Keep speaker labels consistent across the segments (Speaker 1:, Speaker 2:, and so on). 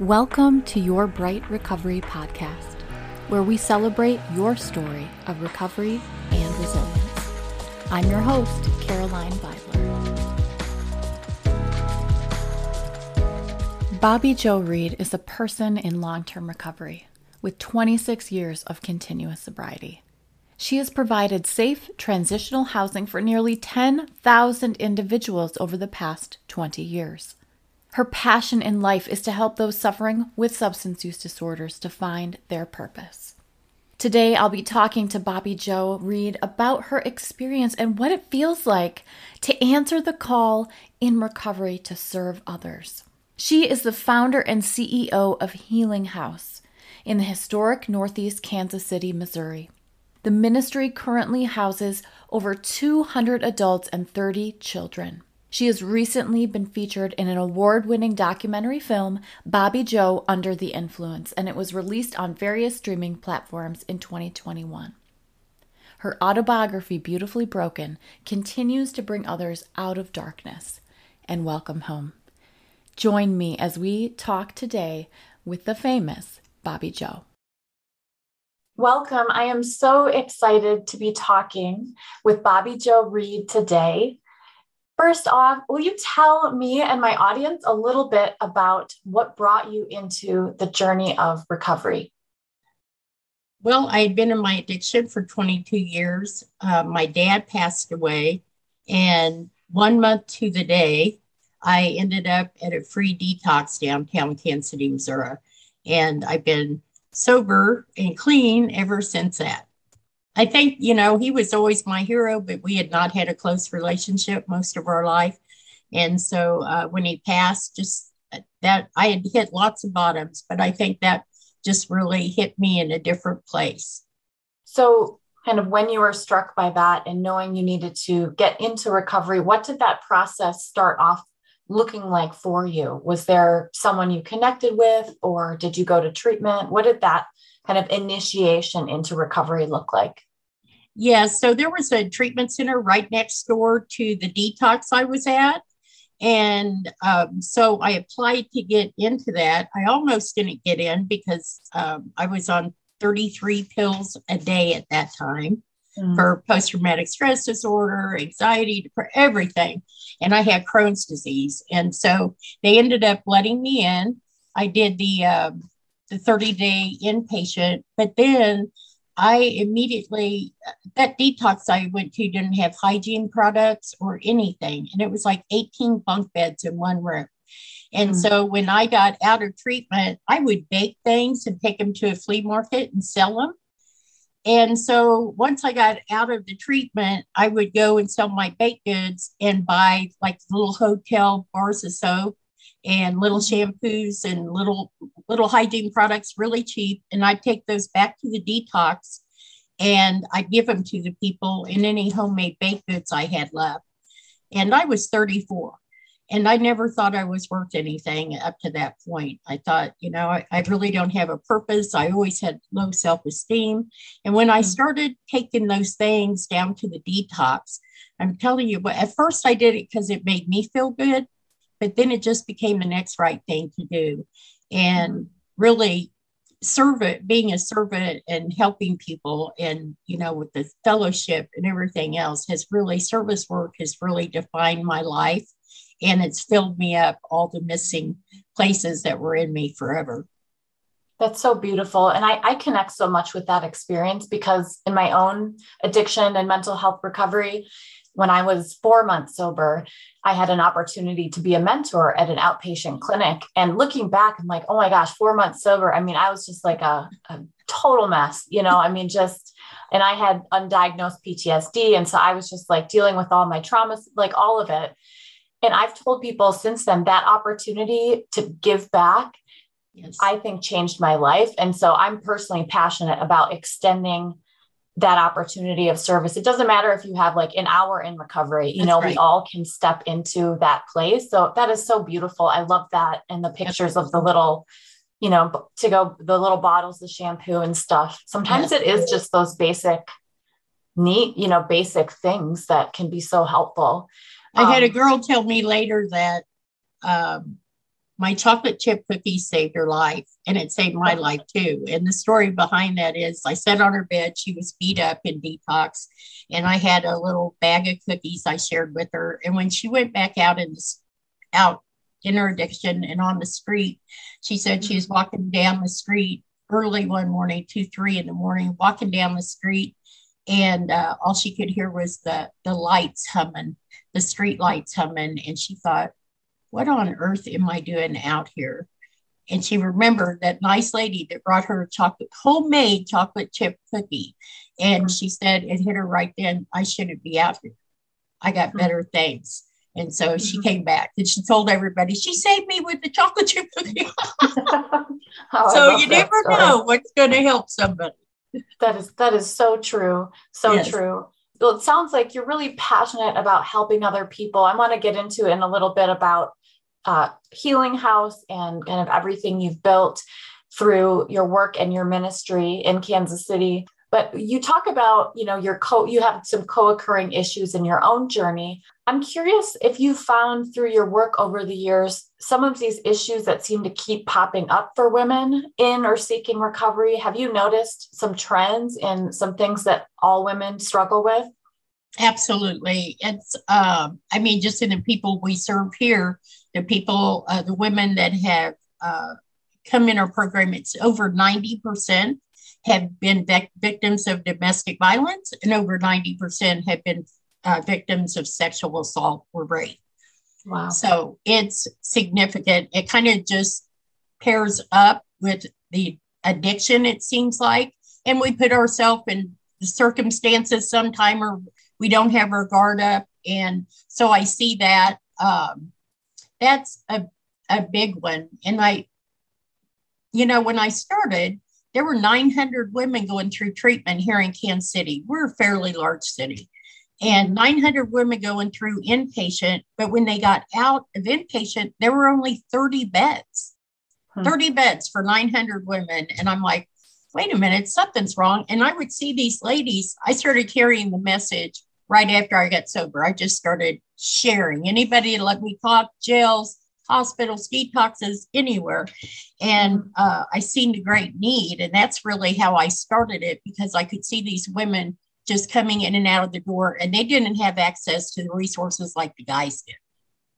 Speaker 1: Welcome to your Bright Recovery podcast, where we celebrate your story of recovery and resilience. I'm your host, Caroline Beidler. Bobbi Jo Reed is a person in long term recovery with 26 years of continuous sobriety. She has provided safe transitional housing for nearly 10,000 individuals over the past 20 years. Her passion in life is to help those suffering with substance use disorders to find their purpose. Today, I'll be talking to Bobbi Jo Reed about her experience and what it feels like to answer the call in recovery to serve others. She is the founder and CEO of Healing House in the historic Northeast Kansas City, Missouri. The ministry currently houses over 200 adults and 30 children. She has recently been featured in an award winning documentary film, Bobbi Jo Under the Influence, and it was released on various streaming platforms in 2021. Her autobiography, Beautifully Broken, continues to bring others out of darkness and welcome home. Join me as we talk today with the famous Bobbi Jo. Welcome. I am so excited to be talking with Bobbi Jo Reed today. First off, will you tell me and my audience a little bit about what brought you into the journey of recovery?
Speaker 2: Well, I had been in my addiction for 22 years. Uh, my dad passed away, and one month to the day, I ended up at a free detox downtown Kansas City, Missouri. And I've been sober and clean ever since that. I think, you know, he was always my hero, but we had not had a close relationship most of our life. And so uh, when he passed, just that I had hit lots of bottoms, but I think that just really hit me in a different place.
Speaker 1: So, kind of when you were struck by that and knowing you needed to get into recovery, what did that process start off looking like for you? Was there someone you connected with, or did you go to treatment? What did that kind of initiation into recovery look like?
Speaker 2: Yeah, so there was a treatment center right next door to the detox I was at. And um, so I applied to get into that. I almost didn't get in because um, I was on 33 pills a day at that time mm. for post traumatic stress disorder, anxiety, for everything. And I had Crohn's disease. And so they ended up letting me in. I did the, uh, the 30 day inpatient, but then I immediately, that detox I went to didn't have hygiene products or anything. And it was like 18 bunk beds in one room. And mm so when I got out of treatment, I would bake things and take them to a flea market and sell them. And so once I got out of the treatment, I would go and sell my baked goods and buy like little hotel bars of soap and little shampoos and little little hygiene products really cheap. And I'd take those back to the detox and I'd give them to the people in any homemade baked goods I had left. And I was 34 and I never thought I was worth anything up to that point. I thought, you know, I, I really don't have a purpose. I always had low self esteem. And when I mm-hmm. started taking those things down to the detox, I'm telling you, but at first I did it because it made me feel good, but then it just became the next right thing to do. And mm-hmm. really, servant being a servant and helping people and you know with the fellowship and everything else has really service work has really defined my life and it's filled me up all the missing places that were in me forever.
Speaker 1: That's so beautiful. And I, I connect so much with that experience because in my own addiction and mental health recovery, when I was four months sober, I had an opportunity to be a mentor at an outpatient clinic. And looking back, I'm like, oh my gosh, four months sober. I mean, I was just like a, a total mess, you know, I mean, just, and I had undiagnosed PTSD. And so I was just like dealing with all my traumas, like all of it. And I've told people since then that opportunity to give back, yes. I think changed my life. And so I'm personally passionate about extending that opportunity of service. It doesn't matter if you have like an hour in recovery, you That's know, right. we all can step into that place. So that is so beautiful. I love that. And the pictures of the little, you know, to go the little bottles the shampoo and stuff. Sometimes yes. it is just those basic, neat, you know, basic things that can be so helpful.
Speaker 2: I had a um, girl tell me later that um, my chocolate chip cookies saved her life and it saved my life too. And the story behind that is I sat on her bed. She was beat up in detox, and I had a little bag of cookies I shared with her. And when she went back out in the, out in her addiction and on the street, she said she was walking down the street early one morning, two, three in the morning, walking down the street, and uh, all she could hear was the the lights humming, the street lights humming, and she thought, "What on earth am I doing out here?" And she remembered that nice lady that brought her a chocolate homemade chocolate chip cookie, and she said it hit her right then. I shouldn't be out here. I got hmm. better things. And so she mm-hmm. came back and she told everybody she saved me with the chocolate chip cookie. oh, so you never story. know what's going to help somebody.
Speaker 1: That is that is so true. So yes. true. Well, it sounds like you're really passionate about helping other people. I want to get into in a little bit about uh, Healing House and kind of everything you've built through your work and your ministry in Kansas City. But you talk about, you know, your co you have some co-occurring issues in your own journey. I'm curious if you found through your work over the years some of these issues that seem to keep popping up for women in or seeking recovery. Have you noticed some trends in some things that all women struggle with?
Speaker 2: Absolutely. It's, um, I mean, just in the people we serve here, the people, uh, the women that have uh, come in our program, it's over 90% have been vic- victims of domestic violence, and over 90% have been uh, victims of sexual assault or rape. Wow. So it's significant. It kind of just pairs up with the addiction, it seems like. And we put ourselves in the circumstances sometime or we don't have our guard up. And so I see that. Um, that's a, a big one. And I, you know, when I started, there were 900 women going through treatment here in Kansas City. We're a fairly large city. And 900 women going through inpatient, but when they got out of inpatient, there were only 30 beds, hmm. 30 beds for 900 women. And I'm like, wait a minute, something's wrong. And I would see these ladies. I started carrying the message right after I got sober. I just started sharing. Anybody let me talk, jails, hospitals, detoxes, anywhere. And uh, I seen the great need. And that's really how I started it because I could see these women just coming in and out of the door and they didn't have access to the resources like the guys did.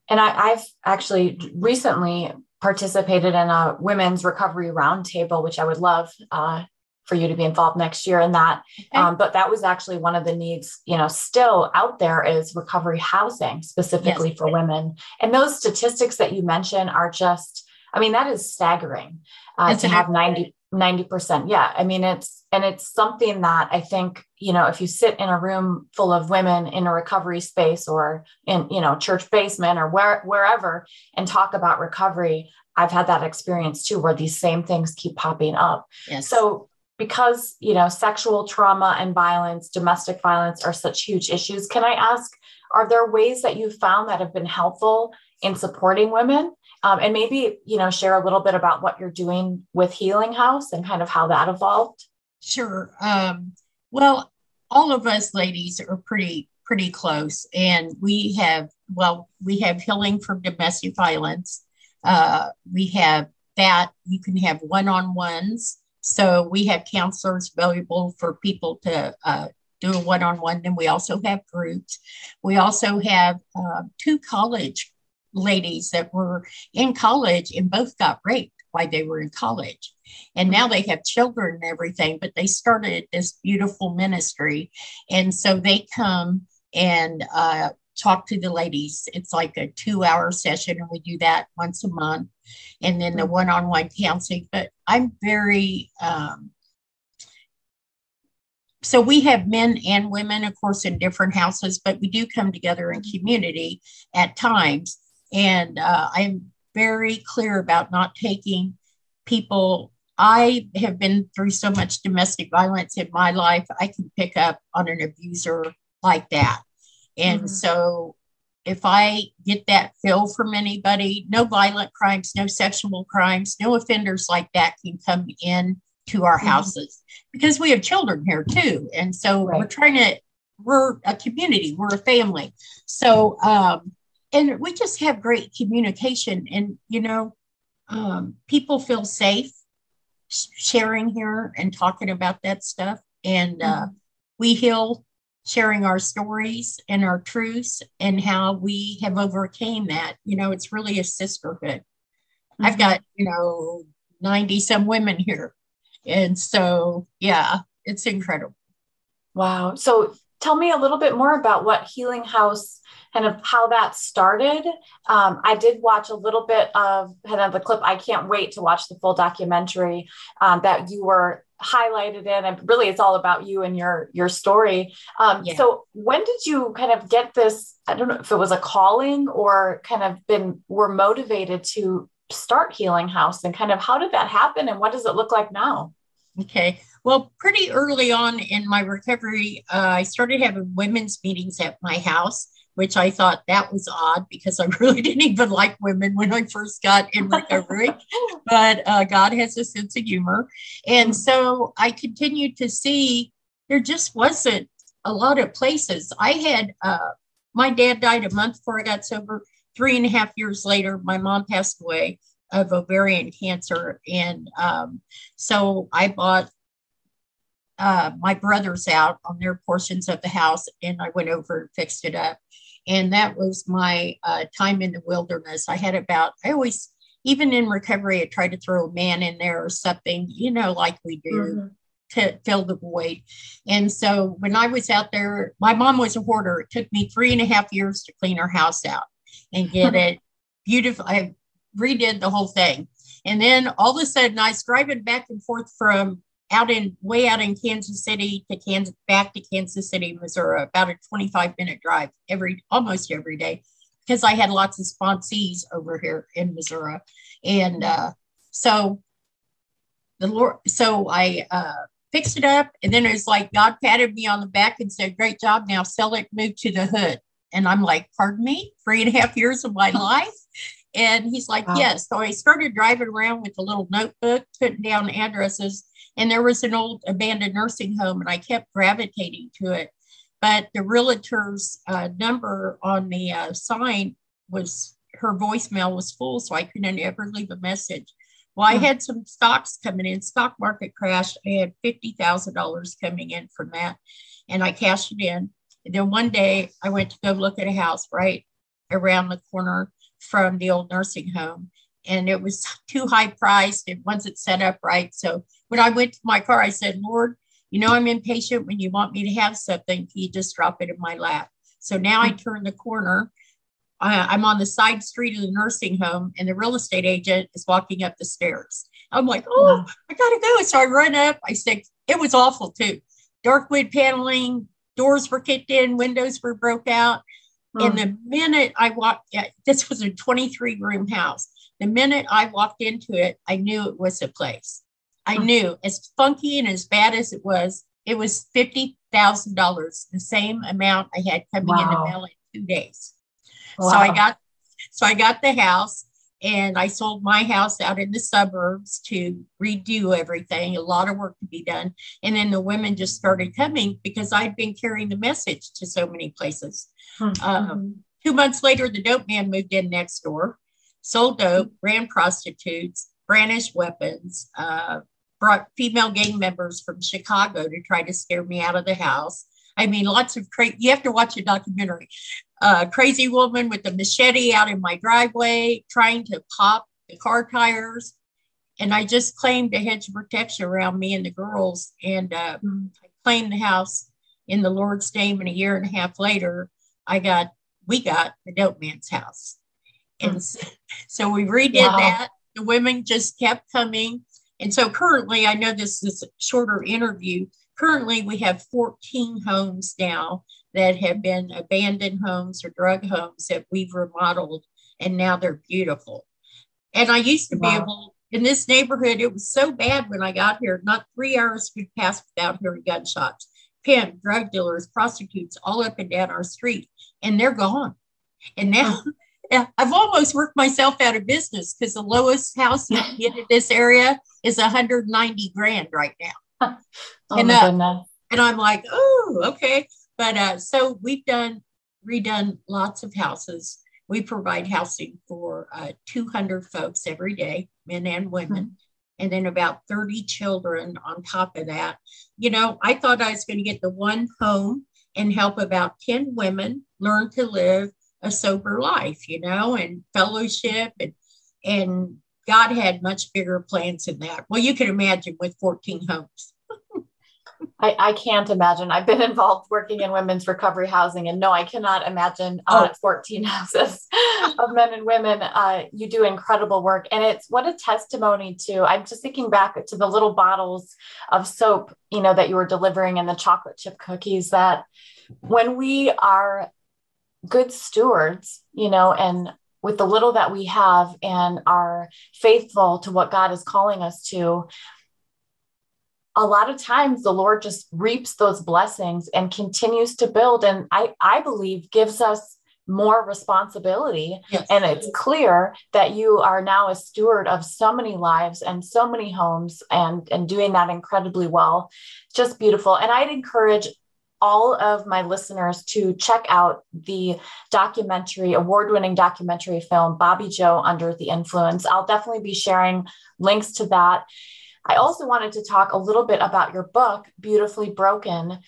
Speaker 1: And I, have actually recently participated in a women's recovery roundtable, which I would love uh, for you to be involved next year in that. Okay. Um, but that was actually one of the needs, you know, still out there is recovery housing specifically yes. for women. And those statistics that you mentioned are just, I mean, that is staggering uh, to have 90, 90%. Yeah. I mean, it's, and it's something that I think, you know, if you sit in a room full of women in a recovery space or in, you know, church basement or where, wherever and talk about recovery, I've had that experience too, where these same things keep popping up. Yes. So because you know sexual trauma and violence domestic violence are such huge issues can i ask are there ways that you've found that have been helpful in supporting women? Um, and maybe you know share a little bit about what you're doing with healing house and kind of how that evolved.
Speaker 2: Sure. Um, well all of us ladies are pretty pretty close and we have well we have healing from domestic violence. Uh, we have that. You can have one-on-ones so we have counselors available for people to uh, do a one on one. Then we also have groups. We also have uh, two college ladies that were in college and both got raped while they were in college. And now they have children and everything, but they started this beautiful ministry. And so they come and uh, talk to the ladies. It's like a two hour session, and we do that once a month. And then the one on one counseling. But I'm very, um, so we have men and women, of course, in different houses, but we do come together in community at times. And uh, I'm very clear about not taking people. I have been through so much domestic violence in my life, I can pick up on an abuser like that. And mm-hmm. so if I get that feel from anybody, no violent crimes, no sexual crimes, no offenders like that can come in to our mm-hmm. houses because we have children here too. And so right. we're trying to, we're a community, we're a family. So, um, and we just have great communication. And, you know, um, people feel safe sharing here and talking about that stuff. And uh, mm-hmm. we heal sharing our stories and our truths and how we have overcame that. You know, it's really a sisterhood. Mm-hmm. I've got, you know, 90 some women here. And so, yeah, it's incredible.
Speaker 1: Wow. So tell me a little bit more about what Healing House kind of how that started. Um, I did watch a little bit of kind of the clip. I can't wait to watch the full documentary um, that you were highlighted in and really it's all about you and your your story. Um, yeah. so when did you kind of get this i don't know if it was a calling or kind of been were motivated to start healing house and kind of how did that happen and what does it look like now?
Speaker 2: Okay. Well pretty early on in my recovery uh, i started having women's meetings at my house which I thought that was odd because I really didn't even like women when I first got in recovery. but uh, God has a sense of humor. And so I continued to see there just wasn't a lot of places. I had, uh, my dad died a month before I got sober. Three and a half years later, my mom passed away of ovarian cancer. And um, so I bought uh, my brothers out on their portions of the house and I went over and fixed it up and that was my uh, time in the wilderness. I had about, I always, even in recovery, I try to throw a man in there or something, you know, like we do mm-hmm. to fill the void. And so when I was out there, my mom was a hoarder. It took me three and a half years to clean her house out and get it beautiful. I redid the whole thing. And then all of a sudden, I was driving back and forth from out in way out in Kansas City to Kansas back to Kansas City, Missouri, about a 25 minute drive every almost every day because I had lots of sponsees over here in Missouri. And uh, so the Lord, so I uh, fixed it up. And then it was like God patted me on the back and said, Great job. Now sell it, move to the hood. And I'm like, Pardon me? Three and a half years of my life? And he's like, wow. Yes. So I started driving around with a little notebook, putting down addresses and there was an old abandoned nursing home, and I kept gravitating to it. But the realtor's uh, number on the uh, sign was her voicemail was full, so I couldn't ever leave a message. Well, I hmm. had some stocks coming in. Stock market crashed. I had fifty thousand dollars coming in from that, and I cashed it in. And then one day I went to go look at a house right around the corner from the old nursing home, and it was too high priced. It wasn't set up right. So when I went to my car, I said, Lord, you know, I'm impatient when you want me to have something. You just drop it in my lap. So now I turn the corner. Uh, I'm on the side street of the nursing home, and the real estate agent is walking up the stairs. I'm like, oh, I gotta go. So I run up. I said, it was awful too. Dark wood paneling, doors were kicked in, windows were broke out. And the minute I walked, this was a 23 room house. The minute I walked into it, I knew it was a place. I knew as funky and as bad as it was, it was fifty thousand dollars, the same amount I had coming wow. in the mail in two days. Wow. So I got so I got the house and I sold my house out in the suburbs to redo everything, a lot of work to be done. And then the women just started coming because I'd been carrying the message to so many places. Mm-hmm. Um, two months later, the dope man moved in next door, sold dope, ran prostitutes, brandished weapons, uh, brought female gang members from Chicago to try to scare me out of the house. I mean, lots of crazy, you have to watch a documentary. Uh, crazy woman with a machete out in my driveway trying to pop the car tires. And I just claimed a hedge of protection around me and the girls. And uh. I claimed the house in the Lord's name. And a year and a half later, I got, we got the dope man's house. And mm. so, so we redid wow. that. The women just kept coming. And so currently, I know this is a shorter interview. Currently, we have 14 homes now that have been abandoned homes or drug homes that we've remodeled, and now they're beautiful. And I used to wow. be able, in this neighborhood, it was so bad when I got here, not three hours could pass without hearing gunshots. Pimp, drug dealers, prostitutes, all up and down our street, and they're gone. And now, I've almost worked myself out of business because the lowest house you can get in this area is 190 grand right now. oh and, uh, and I'm like, oh, okay. But uh, so we've done redone lots of houses. We provide housing for uh, 200 folks every day, men and women. Mm-hmm and then about 30 children on top of that. You know, I thought I was going to get the one home and help about 10 women learn to live a sober life, you know, and fellowship and and God had much bigger plans than that. Well, you can imagine with 14 homes.
Speaker 1: I, I can't imagine. I've been involved working in women's recovery housing, and no, I cannot imagine uh, oh. 14 houses of men and women. Uh, you do incredible work, and it's what a testimony to. I'm just thinking back to the little bottles of soap, you know, that you were delivering and the chocolate chip cookies. That when we are good stewards, you know, and with the little that we have and are faithful to what God is calling us to, a lot of times the Lord just reaps those blessings and continues to build. And I, I believe gives us more responsibility. Yes. And it's clear that you are now a steward of so many lives and so many homes and, and doing that incredibly well. Just beautiful. And I'd encourage all of my listeners to check out the documentary, award winning documentary film, Bobbi Jo Under the Influence. I'll definitely be sharing links to that. I also wanted to talk a little bit about your book, Beautifully Broken.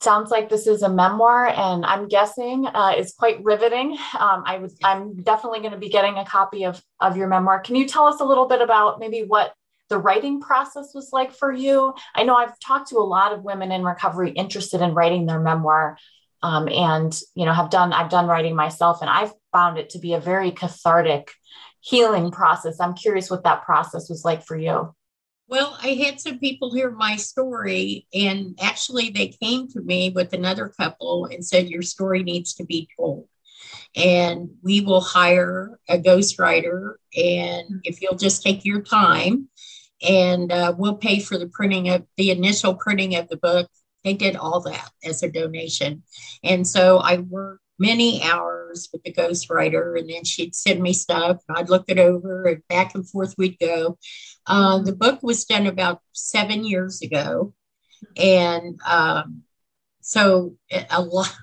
Speaker 1: Sounds like this is a memoir, and I'm guessing uh, it's quite riveting. Um, I was, I'm definitely going to be getting a copy of of your memoir. Can you tell us a little bit about maybe what the writing process was like for you? I know I've talked to a lot of women in recovery interested in writing their memoir, um, and you know have done I've done writing myself, and I've found it to be a very cathartic, healing process. I'm curious what that process was like for you.
Speaker 2: Well, I had some people hear my story, and actually, they came to me with another couple and said, Your story needs to be told. And we will hire a ghostwriter. And if you'll just take your time, and uh, we'll pay for the printing of the initial printing of the book. They did all that as a donation. And so I worked many hours with the ghostwriter, and then she'd send me stuff, and I'd look it over, and back and forth we'd go. Uh, the book was done about seven years ago, and um, so a lot,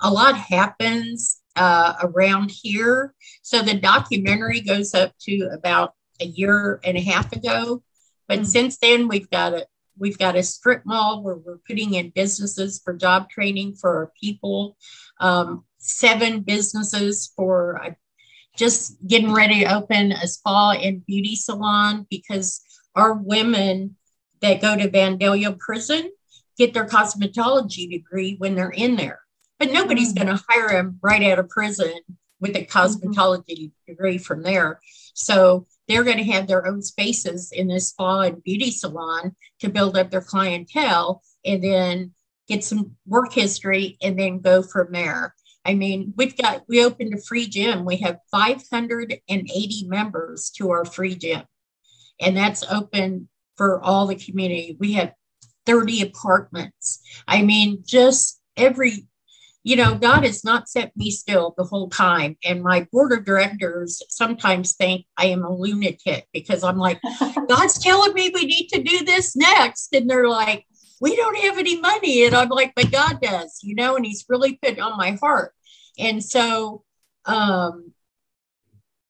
Speaker 2: a lot happens uh, around here. So the documentary goes up to about a year and a half ago, but mm-hmm. since then we've got a we've got a strip mall where we're putting in businesses for job training for our people um, seven businesses for uh, just getting ready to open a spa and beauty salon because our women that go to Vandalia prison get their cosmetology degree when they're in there. But nobody's mm-hmm. going to hire them right out of prison with a mm-hmm. cosmetology mm-hmm. degree from there. So they're going to have their own spaces in this spa and beauty salon to build up their clientele. And then get some work history, and then go from there. I mean, we've got, we opened a free gym. We have 580 members to our free gym, and that's open for all the community. We have 30 apartments. I mean, just every, you know, God has not set me still the whole time. And my board of directors sometimes think I am a lunatic because I'm like, God's telling me we need to do this next. And they're like, we don't have any money. And I'm like, but God does, you know, and He's really put on my heart. And so, um,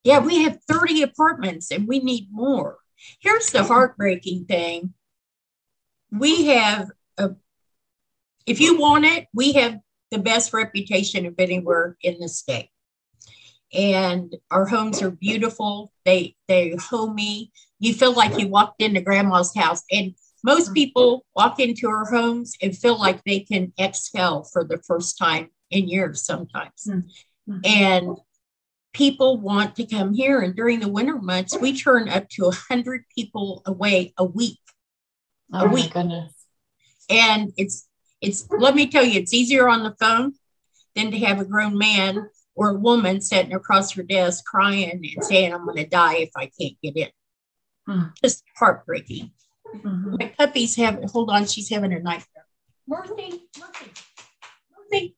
Speaker 2: yeah, we have 30 apartments and we need more. Here's the heartbreaking thing we have, a, if you want it, we have the best reputation of anywhere in the state. And our homes are beautiful. They they homey. You feel like you walked into grandma's house. And most people walk into our homes and feel like they can exhale for the first time in years sometimes. Mm-hmm. And people want to come here. And during the winter months, we turn up to 100 people away a week.
Speaker 1: Oh a week. Goodness.
Speaker 2: And it's, it's, let me tell you, it's easier on the phone than to have a grown man or a woman sitting across her desk crying and saying, I'm going to die if I can't get in. Mm. Just heartbreaking. Mm-hmm. My puppy's having, hold on, she's having a nightmare. Murphy, Murphy, Murphy.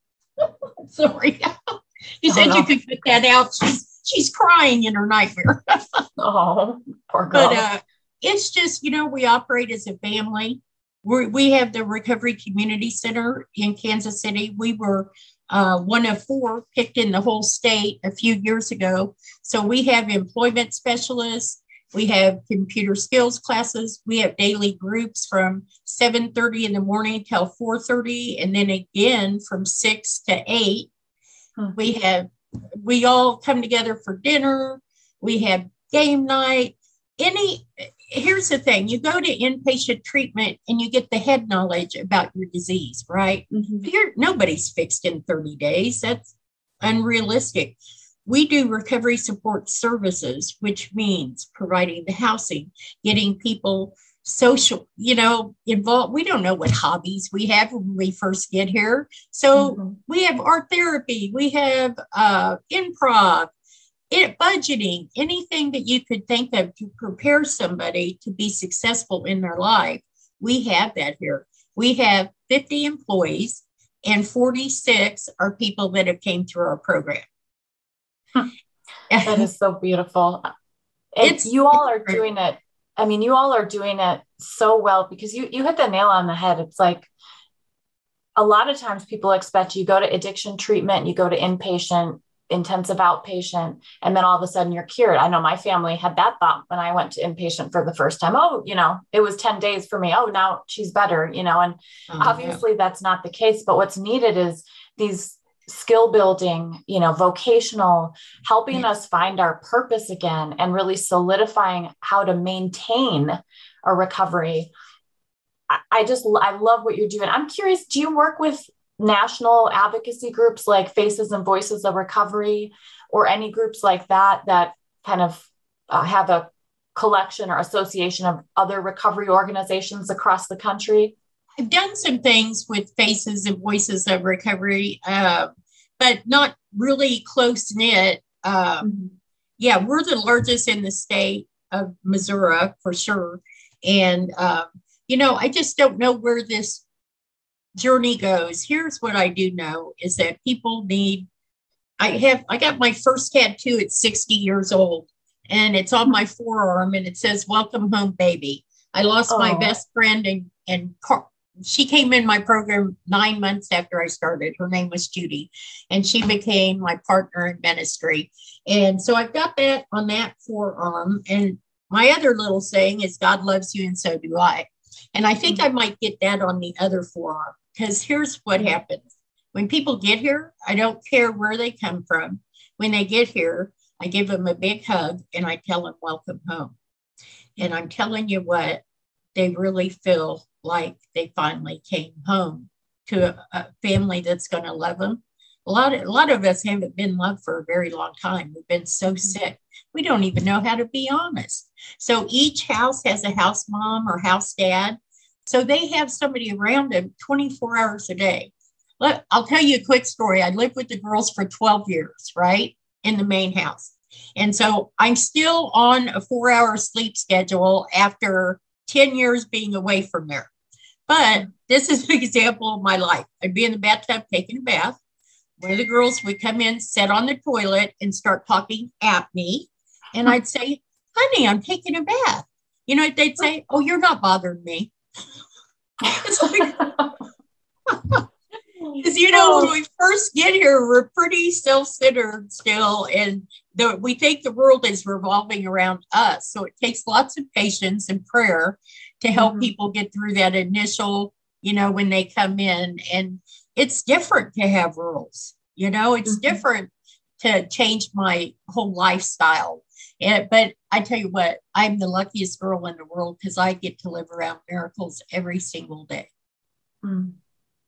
Speaker 2: Sorry. you said you could put that out. She's, she's crying in her nightmare.
Speaker 1: oh, poor girl.
Speaker 2: But uh, it's just, you know, we operate as a family. We we have the Recovery Community Center in Kansas City. We were uh, one of four picked in the whole state a few years ago. So we have employment specialists, we have computer skills classes, we have daily groups from 7:30 in the morning till 4:30, and then again from six to eight. Hmm. We have we all come together for dinner. We have game night. Any here's the thing. You go to inpatient treatment and you get the head knowledge about your disease right? Mm-hmm. Nobody's fixed in 30 days. That's unrealistic. We do recovery support services which means providing the housing getting people social you know involved. We don't know what hobbies we have when we first get here. So mm-hmm. we have art therapy. We have uh, improv it, budgeting, anything that you could think of to prepare somebody to be successful in their life, we have that here. We have 50 employees and 46 are people that have came through our program.
Speaker 1: That is so beautiful. It's you all are doing it. I mean, you all are doing it so well because you you hit the nail on the head. It's like a lot of times people expect you go to addiction treatment, you go to inpatient, intensive outpatient and then all of a sudden you're cured i know my family had that thought when i went to inpatient for the first time oh you know it was 10 days for me oh now she's better you know and oh, obviously yeah. that's not the case but what's needed is these skill building you know vocational helping yeah. us find our purpose again and really solidifying how to maintain a recovery I just I love what you're doing. I'm curious, do you work with national advocacy groups like Faces and Voices of Recovery or any groups like that that kind of uh, have a collection or association of other recovery organizations across the country?
Speaker 2: I've done some things with Faces and Voices of Recovery, uh, but not really close knit. Um, mm-hmm. Yeah, we're the largest in the state of Missouri for sure. And, um, you know, I just don't know where this journey goes, here's what I do know is that people need. I have I got my first tattoo at 60 years old, and it's on my forearm, and it says "Welcome home, baby." I lost oh. my best friend, and and car- she came in my program nine months after I started. Her name was Judy, and she became my partner in ministry. And so I've got that on that forearm. And my other little saying is, God loves you, and so do I. And I think mm-hmm. I might get that on the other forearm because here's what happens when people get here, I don't care where they come from. When they get here, I give them a big hug and I tell them, Welcome home. And I'm telling you what, they really feel like they finally came home to a, a family that's going to love them. A lot, of, a lot of us haven't been loved for a very long time. We've been so mm-hmm. sick. We don't even know how to be honest. So each house has a house mom or house dad so they have somebody around them 24 hours a day. Let, I'll tell you a quick story. I lived with the girls for 12 years, right, in the main house. And so I'm still on a four hour sleep schedule after 10 years being away from there. But this is an example of my life. I'd be in the bathtub taking a bath. One of the girls would come in, sit on the toilet, and start talking at me. And I'd say, Honey, I'm taking a bath. You know, they'd say, Oh, you're not bothering me. Because you know, when we first get here, we're pretty self-centered still, and the, we think the world is revolving around us. So it takes lots of patience and prayer to help mm-hmm. people get through that initial, you know, when they come in. And it's different to have rules. You know, it's mm-hmm. different to change my whole lifestyle and, but I tell you what, I'm the luckiest girl in the world because I get to live around miracles every single day.
Speaker 1: Mm.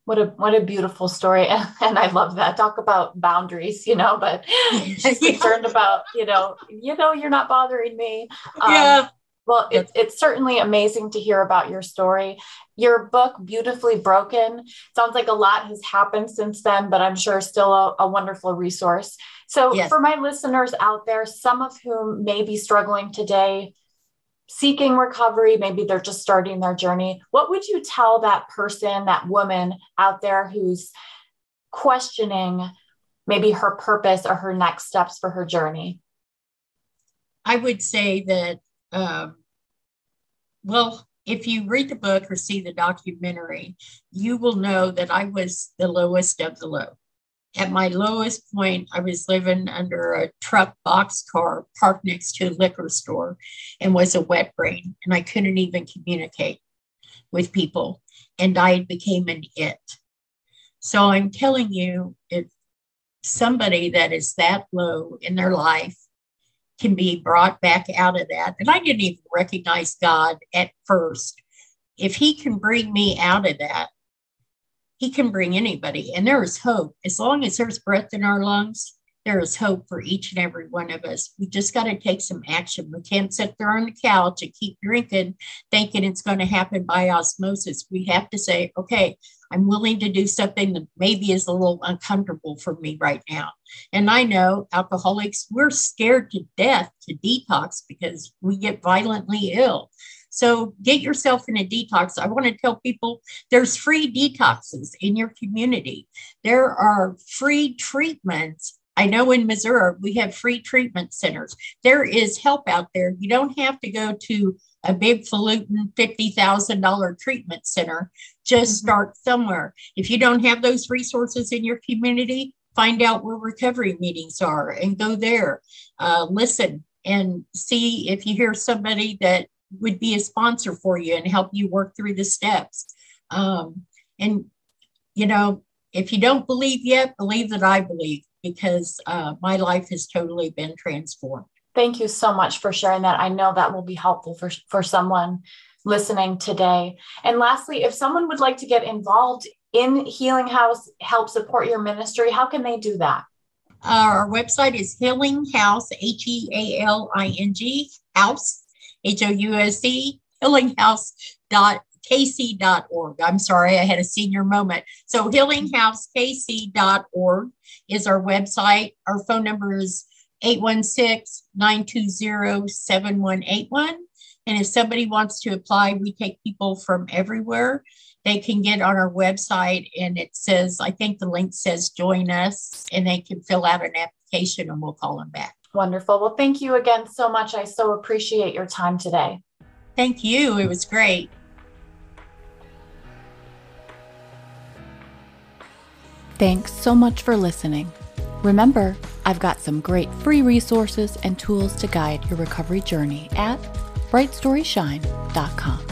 Speaker 1: What a what a beautiful story, and, and, I love that. Talk about boundaries, you know. But she's yeah. concerned about, you know, you know, you're not bothering me. Um, yeah. Well, it, it's certainly amazing to hear about your story. Your book, Beautifully Broken, sounds like a lot has happened since then, but I'm sure still a, a wonderful resource. So, yes. for my listeners out there, some of whom may be struggling today, seeking recovery, maybe they're just starting their journey, what would you tell that person, that woman out there who's questioning maybe her purpose or her next steps for her journey?
Speaker 2: I would say that, um, well, if you read the book or see the documentary, you will know that I was the lowest of the low. at my lowest point, I was living under a truck box car parked next to a liquor store and was a wet brain. And I couldn't even communicate with people. And I became an it. So I'm telling you, if somebody that is that low in their life can be brought back out of that, and I didn't even recognize God at first. If He can bring me out of that, he can bring anybody. And there is hope. As long as there's breath in our lungs, there is hope for each and every one of us. We just got to take some action. We can't sit there on the couch and keep drinking, thinking it's going to happen by osmosis. We have to say, okay, I'm willing to do something that maybe is a little uncomfortable for me right now. And I know alcoholics, we're scared to death to detox because we get violently ill. So get yourself in a detox. I want to tell people there's free detoxes in your community. There are free treatments. I know in Missouri we have free treatment centers. There is help out there. You don't have to go to a big falutin $50,000 treatment center. Just mm-hmm. start somewhere. If you don't have those resources in your community, find out where recovery meetings are and go there. Uh, listen and see if you hear somebody that would be a sponsor for you and help you work through the steps. Um, and, you know, if you don't believe yet, believe that I believe because uh, my life has totally been transformed.
Speaker 3: Thank you so much for sharing that. I know that will be helpful for, for someone listening today. And lastly, if someone would like to get involved in Healing House, help support your ministry, how can they do that?
Speaker 2: Our website is Healing House, H E A L I N G, house H O U S E, healinghousekc.org. I'm sorry, I had a senior moment. So, healinghousekc.org is our website. Our phone number is 816 920 7181. And if somebody wants to apply, we take people from everywhere. They can get on our website and it says, I think the link says join us, and they can fill out an application and we'll call them back.
Speaker 3: Wonderful. Well, thank you again so much. I so appreciate your time today.
Speaker 2: Thank you. It was great.
Speaker 1: Thanks so much for listening. Remember, I've got some great free resources and tools to guide your recovery journey at brightstoryshine.com.